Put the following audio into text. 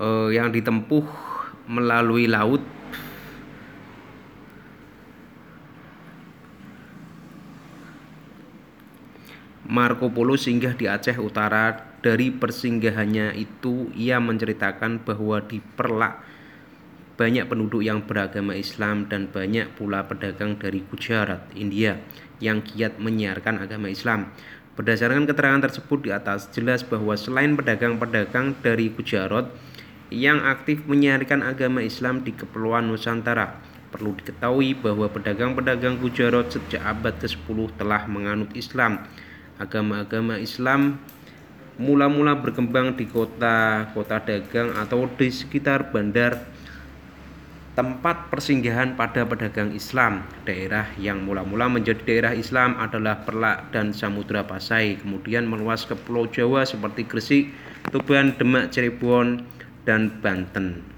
eh, yang ditempuh melalui laut Marco Polo singgah di Aceh Utara. Dari persinggahannya itu, ia menceritakan bahwa di Perlak banyak penduduk yang beragama Islam dan banyak pula pedagang dari Gujarat, India, yang giat menyiarkan agama Islam. Berdasarkan keterangan tersebut di atas, jelas bahwa selain pedagang-pedagang dari Gujarat yang aktif menyiarkan agama Islam di Kepulauan Nusantara, perlu diketahui bahwa pedagang-pedagang Gujarat sejak abad ke-10 telah menganut Islam agama-agama Islam mula-mula berkembang di kota-kota dagang atau di sekitar bandar tempat persinggahan pada pedagang Islam. Daerah yang mula-mula menjadi daerah Islam adalah Perlak dan Samudra Pasai, kemudian meluas ke Pulau Jawa seperti Gresik, Tuban, Demak, Cirebon, dan Banten.